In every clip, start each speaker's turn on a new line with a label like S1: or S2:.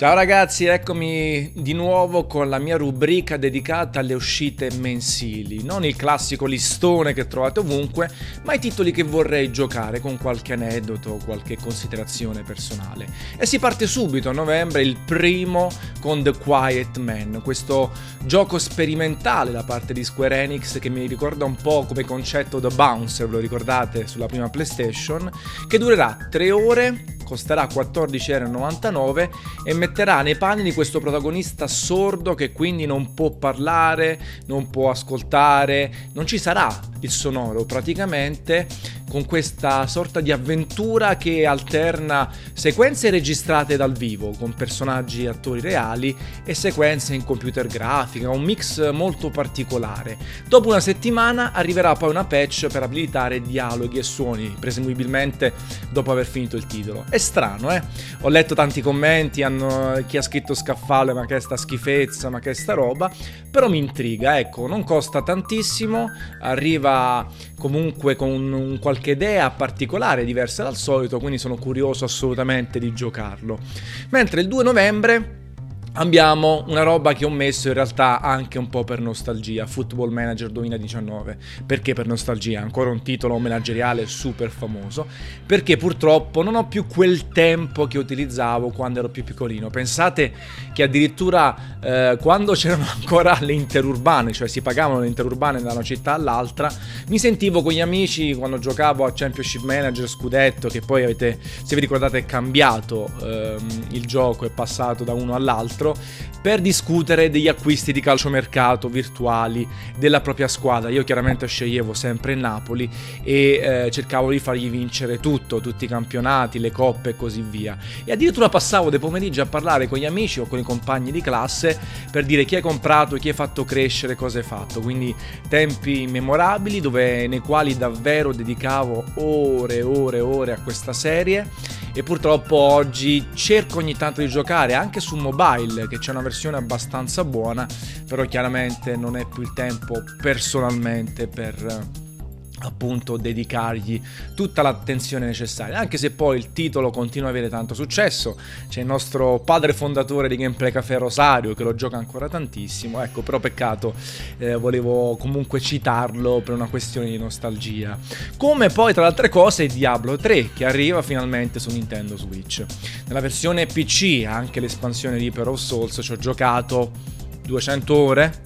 S1: Ciao ragazzi, eccomi di nuovo con la mia rubrica dedicata alle uscite mensili. Non il classico listone che trovate ovunque, ma i titoli che vorrei giocare con qualche aneddoto qualche considerazione personale. E si parte subito a novembre, il primo con The Quiet Man, questo gioco sperimentale da parte di Square Enix che mi ricorda un po' come concetto The Bouncer, lo ricordate, sulla prima PlayStation, che durerà 3 ore costerà 14,99€ e metterà nei panni di questo protagonista sordo che quindi non può parlare, non può ascoltare, non ci sarà il sonoro praticamente con questa sorta di avventura che alterna sequenze registrate dal vivo con personaggi e attori reali e sequenze in computer grafica, un mix molto particolare. Dopo una settimana arriverà poi una patch per abilitare dialoghi e suoni, presumibilmente dopo aver finito il titolo. È strano, eh? Ho letto tanti commenti, hanno... chi ha scritto scaffale, ma che sta schifezza, ma che sta roba, però mi intriga, ecco, non costa tantissimo, arriva comunque con un qualche qualche idea particolare diversa dal solito, quindi sono curioso assolutamente di giocarlo. Mentre il 2 novembre Abbiamo una roba che ho messo in realtà anche un po' per nostalgia, Football Manager 2019. Perché per nostalgia? Ancora un titolo manageriale super famoso. Perché purtroppo non ho più quel tempo che utilizzavo quando ero più piccolino. Pensate che addirittura eh, quando c'erano ancora le interurbane, cioè si pagavano le interurbane da una città all'altra, mi sentivo con gli amici quando giocavo a Championship Manager Scudetto, che poi avete, se vi ricordate, è cambiato ehm, il gioco, è passato da uno all'altro altro per discutere degli acquisti di calciomercato virtuali della propria squadra. Io chiaramente sceglievo sempre il Napoli e eh, cercavo di fargli vincere tutto, tutti i campionati, le coppe e così via. E addirittura passavo dei pomeriggi a parlare con gli amici o con i compagni di classe per dire chi hai comprato, chi hai fatto crescere, cosa hai fatto. Quindi tempi memorabili dove, nei quali davvero dedicavo ore e ore e ore a questa serie e purtroppo oggi cerco ogni tanto di giocare anche su mobile che c'è una versione abbastanza buona però chiaramente non è più il tempo personalmente per appunto dedicargli tutta l'attenzione necessaria anche se poi il titolo continua ad avere tanto successo. C'è il nostro padre fondatore di Gameplay Café Rosario che lo gioca ancora tantissimo. Ecco però peccato eh, volevo comunque citarlo per una questione di nostalgia. Come poi tra le altre cose Diablo 3 che arriva finalmente su Nintendo Switch. Nella versione PC anche l'espansione di Reaper of Souls ci ho giocato 200 ore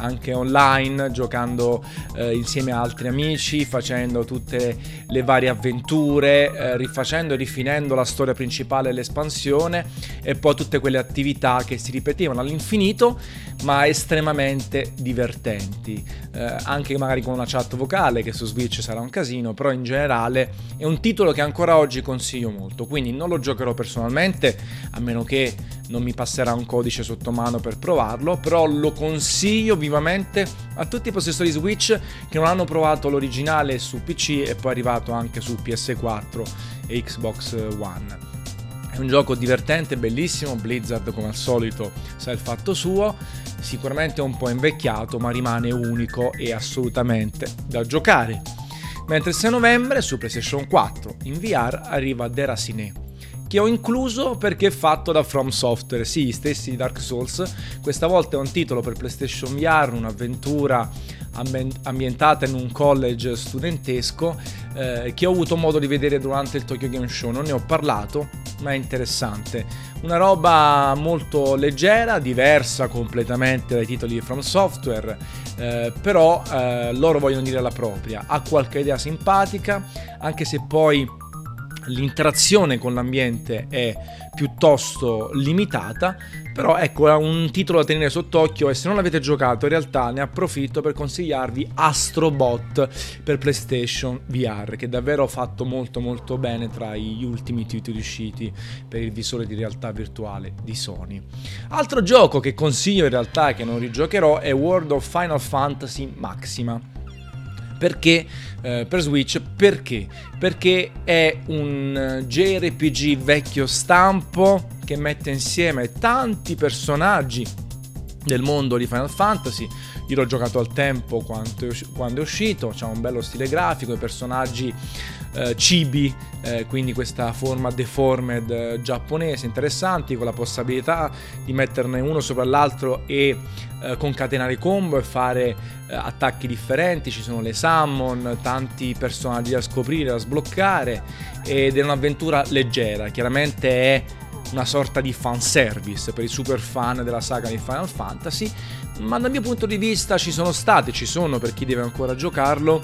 S1: anche online, giocando eh, insieme a altri amici, facendo tutte le varie avventure, eh, rifacendo e rifinendo la storia principale e l'espansione e poi tutte quelle attività che si ripetevano all'infinito ma estremamente divertenti, eh, anche magari con una chat vocale che su Switch sarà un casino, però in generale è un titolo che ancora oggi consiglio molto, quindi non lo giocherò personalmente a meno che non mi passerà un codice sotto mano per provarlo, però lo consiglio vivamente a tutti i possessori Switch che non hanno provato l'originale su PC e poi è arrivato anche su PS4 e Xbox One. È un gioco divertente, bellissimo, Blizzard come al solito sa il fatto suo, sicuramente un po' invecchiato ma rimane unico e assolutamente da giocare. Mentre il 6 novembre su PlayStation 4 in VR arriva Deracine che ho incluso perché è fatto da From Software, sì, gli stessi Dark Souls. Questa volta è un titolo per PlayStation VR, un'avventura ambientata in un college studentesco eh, che ho avuto modo di vedere durante il Tokyo Game Show. Non ne ho parlato, ma è interessante. Una roba molto leggera, diversa completamente dai titoli di From Software, eh, però eh, loro vogliono dire la propria. Ha qualche idea simpatica, anche se poi l'interazione con l'ambiente è piuttosto limitata, però ecco è un titolo da tenere sott'occhio e se non l'avete giocato in realtà ne approfitto per consigliarvi Astrobot per PlayStation VR che davvero ha fatto molto molto bene tra gli ultimi titoli usciti per il visore di realtà virtuale di Sony. Altro gioco che consiglio in realtà e che non rigiocherò è World of Final Fantasy Maxima perché eh, per Switch perché? Perché è un JRPG vecchio stampo che mette insieme tanti personaggi del mondo di Final Fantasy. Io l'ho giocato al tempo quando è uscito, c'ha un bello stile grafico, i personaggi eh, chibi, eh, quindi questa forma deformed eh, giapponese interessanti con la possibilità di metterne uno sopra l'altro e eh, concatenare combo e fare eh, attacchi differenti, ci sono le summon, tanti personaggi da scoprire, da sbloccare. Ed è un'avventura leggera, chiaramente è una sorta di fanservice per i super fan della saga di Final Fantasy, ma dal mio punto di vista ci sono state, ci sono per chi deve ancora giocarlo,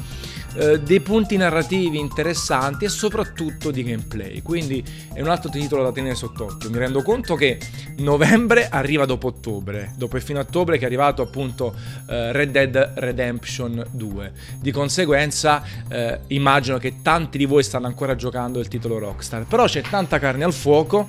S1: eh, dei punti narrativi interessanti e soprattutto di gameplay, quindi è un altro titolo da tenere sott'occhio. Mi rendo conto che novembre arriva dopo ottobre, dopo il fine ottobre che è arrivato appunto eh, Red Dead Redemption 2. Di conseguenza eh, immagino che tanti di voi stanno ancora giocando il titolo Rockstar, però c'è tanta carne al fuoco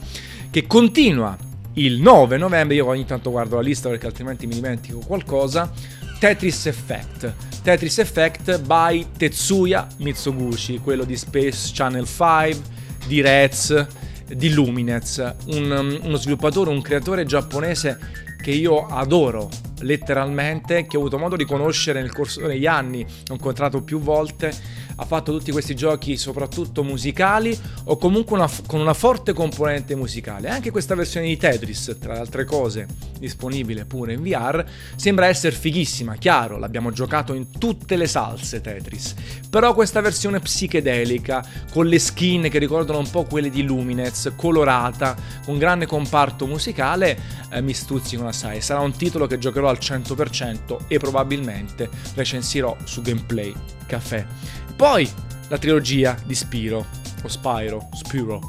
S1: che continua il 9 novembre, io ogni tanto guardo la lista perché altrimenti mi dimentico qualcosa, Tetris Effect. Tetris Effect by Tetsuya Mitsuguchi, quello di Space Channel 5, di Rez, di Luminez, un, uno sviluppatore, un creatore giapponese che io adoro letteralmente, che ho avuto modo di conoscere nel corso degli anni, ho incontrato più volte, ha fatto tutti questi giochi soprattutto musicali o comunque una, con una forte componente musicale. Anche questa versione di Tetris, tra le altre cose, disponibile pure in VR, sembra essere fighissima, chiaro, l'abbiamo giocato in tutte le salse Tetris, però questa versione psichedelica, con le skin che ricordano un po' quelle di Luminez, colorata, con grande comparto musicale, eh, mi stuzzicano assai. Sarà un titolo che giocherò al 100% e probabilmente recensirò su Gameplay Café. Poi la trilogia di Spiro, o Spyro, Spiro,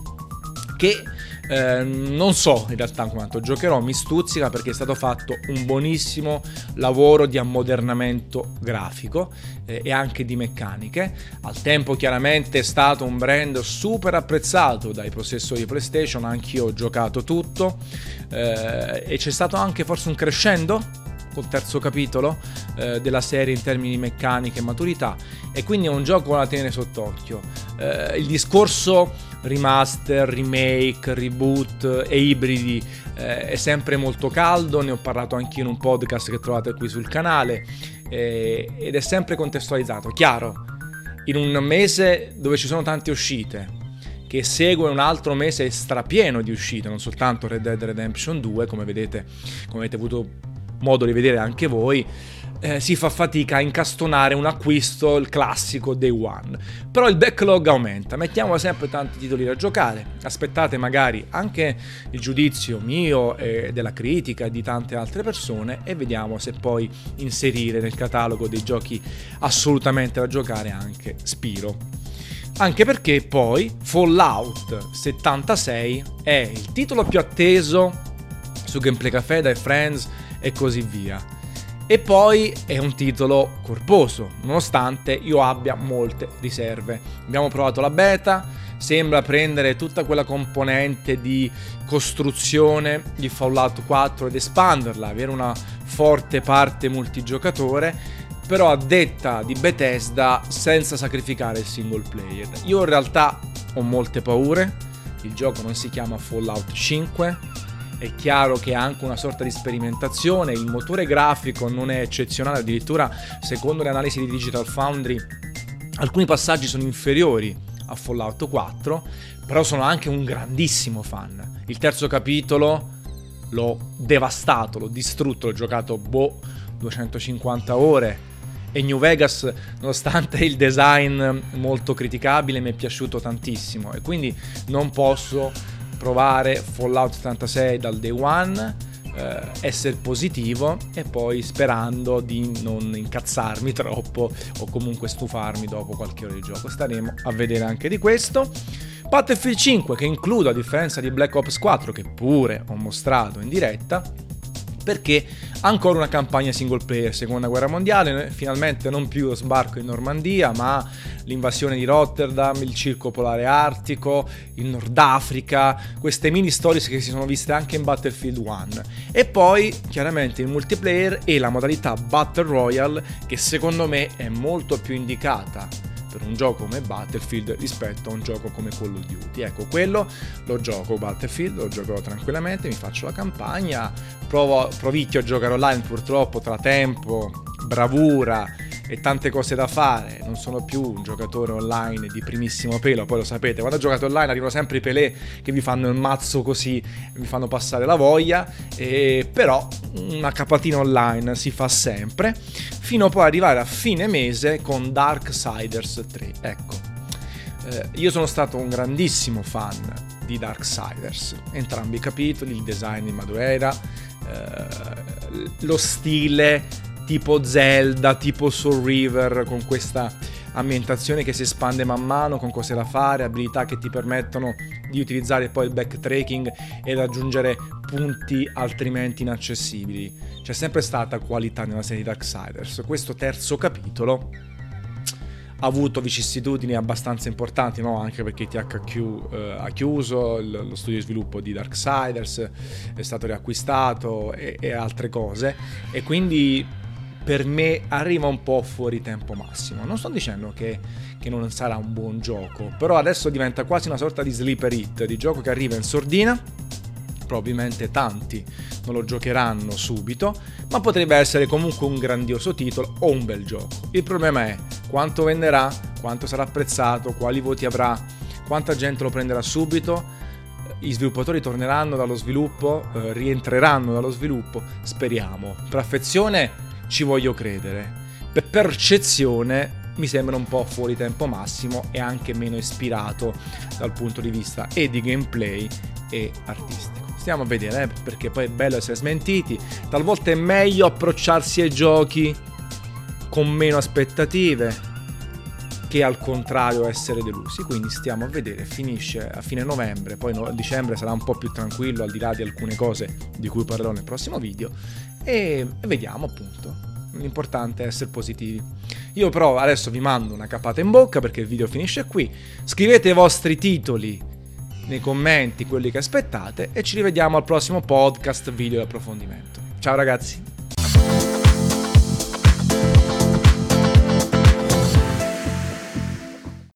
S1: che eh, non so in realtà quanto giocherò, mi stuzzica perché è stato fatto un buonissimo lavoro di ammodernamento grafico eh, e anche di meccaniche. Al tempo chiaramente è stato un brand super apprezzato dai possessori PlayStation, anch'io ho giocato tutto eh, e c'è stato anche forse un crescendo col terzo capitolo eh, della serie in termini di meccanica e maturità e quindi è un gioco da tenere sott'occhio. Eh, il discorso remaster, remake, reboot e ibridi eh, è sempre molto caldo, ne ho parlato anche in un podcast che trovate qui sul canale eh, ed è sempre contestualizzato. Chiaro, in un mese dove ci sono tante uscite, che segue un altro mese strapieno di uscite, non soltanto Red Dead Redemption 2, come vedete, come avete avuto modo di vedere anche voi, eh, si fa fatica a incastonare un acquisto, il classico day one. Però il backlog aumenta, mettiamo sempre tanti titoli da giocare, aspettate magari anche il giudizio mio e della critica e di tante altre persone e vediamo se poi inserire nel catalogo dei giochi assolutamente da giocare anche Spiro. Anche perché poi Fallout 76 è il titolo più atteso su Gameplay Café dai Friends e così via. E poi è un titolo corposo, nonostante io abbia molte riserve. Abbiamo provato la beta, sembra prendere tutta quella componente di costruzione di Fallout 4 ed espanderla, avere una forte parte multigiocatore, però a detta di Bethesda senza sacrificare il single player. Io in realtà ho molte paure, il gioco non si chiama Fallout 5, è chiaro che ha anche una sorta di sperimentazione, il motore grafico non è eccezionale, addirittura secondo le analisi di Digital Foundry alcuni passaggi sono inferiori a Fallout 4, però sono anche un grandissimo fan. Il terzo capitolo l'ho devastato, l'ho distrutto, l'ho giocato boh 250 ore. E New Vegas, nonostante il design molto criticabile, mi è piaciuto tantissimo. E quindi non posso provare Fallout 76 dal day one, eh, essere positivo e poi sperando di non incazzarmi troppo o comunque stufarmi dopo qualche ora di gioco. Staremo a vedere anche di questo. Battlefield 5 che includo a differenza di Black Ops 4 che pure ho mostrato in diretta perché ancora una campagna single player, seconda guerra mondiale, finalmente non più lo sbarco in Normandia, ma l'invasione di Rotterdam, il circo polare artico, il Nord Africa, queste mini stories che si sono viste anche in Battlefield 1. E poi chiaramente il multiplayer e la modalità Battle Royale che secondo me è molto più indicata per un gioco come Battlefield rispetto a un gioco come Call of Duty. Ecco, quello lo gioco Battlefield, lo giocherò tranquillamente, mi faccio la campagna, provo, provicchio a giocare online purtroppo tra tempo, bravura e tante cose da fare, non sono più un giocatore online di primissimo pelo, poi lo sapete, quando giocate online arrivano sempre i pelé che vi fanno il mazzo così, vi fanno passare la voglia, e però una capatina online si fa sempre, fino poi ad arrivare a fine mese con Darksiders 3, ecco. Eh, io sono stato un grandissimo fan di Darksiders, entrambi i capitoli, il design di Madureira, eh, lo stile tipo Zelda, tipo Soul River, con questa ambientazione che si espande man mano, con cose da fare, abilità che ti permettono di utilizzare poi il backtracking e raggiungere punti altrimenti inaccessibili. C'è sempre stata qualità nella serie di Darksiders. Questo terzo capitolo ha avuto vicissitudini abbastanza importanti, no? anche perché THQ eh, ha chiuso, il, lo studio di sviluppo di Darksiders è stato riacquistato e, e altre cose, e quindi per me arriva un po' fuori tempo massimo. Non sto dicendo che, che, non sarà un buon gioco, però adesso diventa quasi una sorta di sleeper hit, di gioco che arriva in sordina. Probabilmente tanti non lo giocheranno subito, ma potrebbe essere comunque un grandioso titolo o un bel gioco. Il problema è quanto venderà, quanto sarà apprezzato, quali voti avrà, quanta gente lo prenderà subito i sviluppatori torneranno dallo sviluppo, eh, rientreranno dallo sviluppo, speriamo. Per affezione ci voglio credere. Per percezione mi sembra un po' fuori tempo massimo e anche meno ispirato dal punto di vista e di gameplay e artistico. Stiamo a vedere, eh, perché poi è bello essere smentiti. Talvolta è meglio approcciarsi ai giochi con meno aspettative che al contrario essere delusi. Quindi stiamo a vedere, finisce a fine novembre, poi a dicembre sarà un po' più tranquillo al di là di alcune cose di cui parlerò nel prossimo video e vediamo appunto. L'importante è essere positivi. Io però adesso vi mando una capata in bocca perché il video finisce qui. Scrivete i vostri titoli nei commenti, quelli che aspettate, e ci rivediamo al prossimo podcast video di approfondimento. Ciao ragazzi!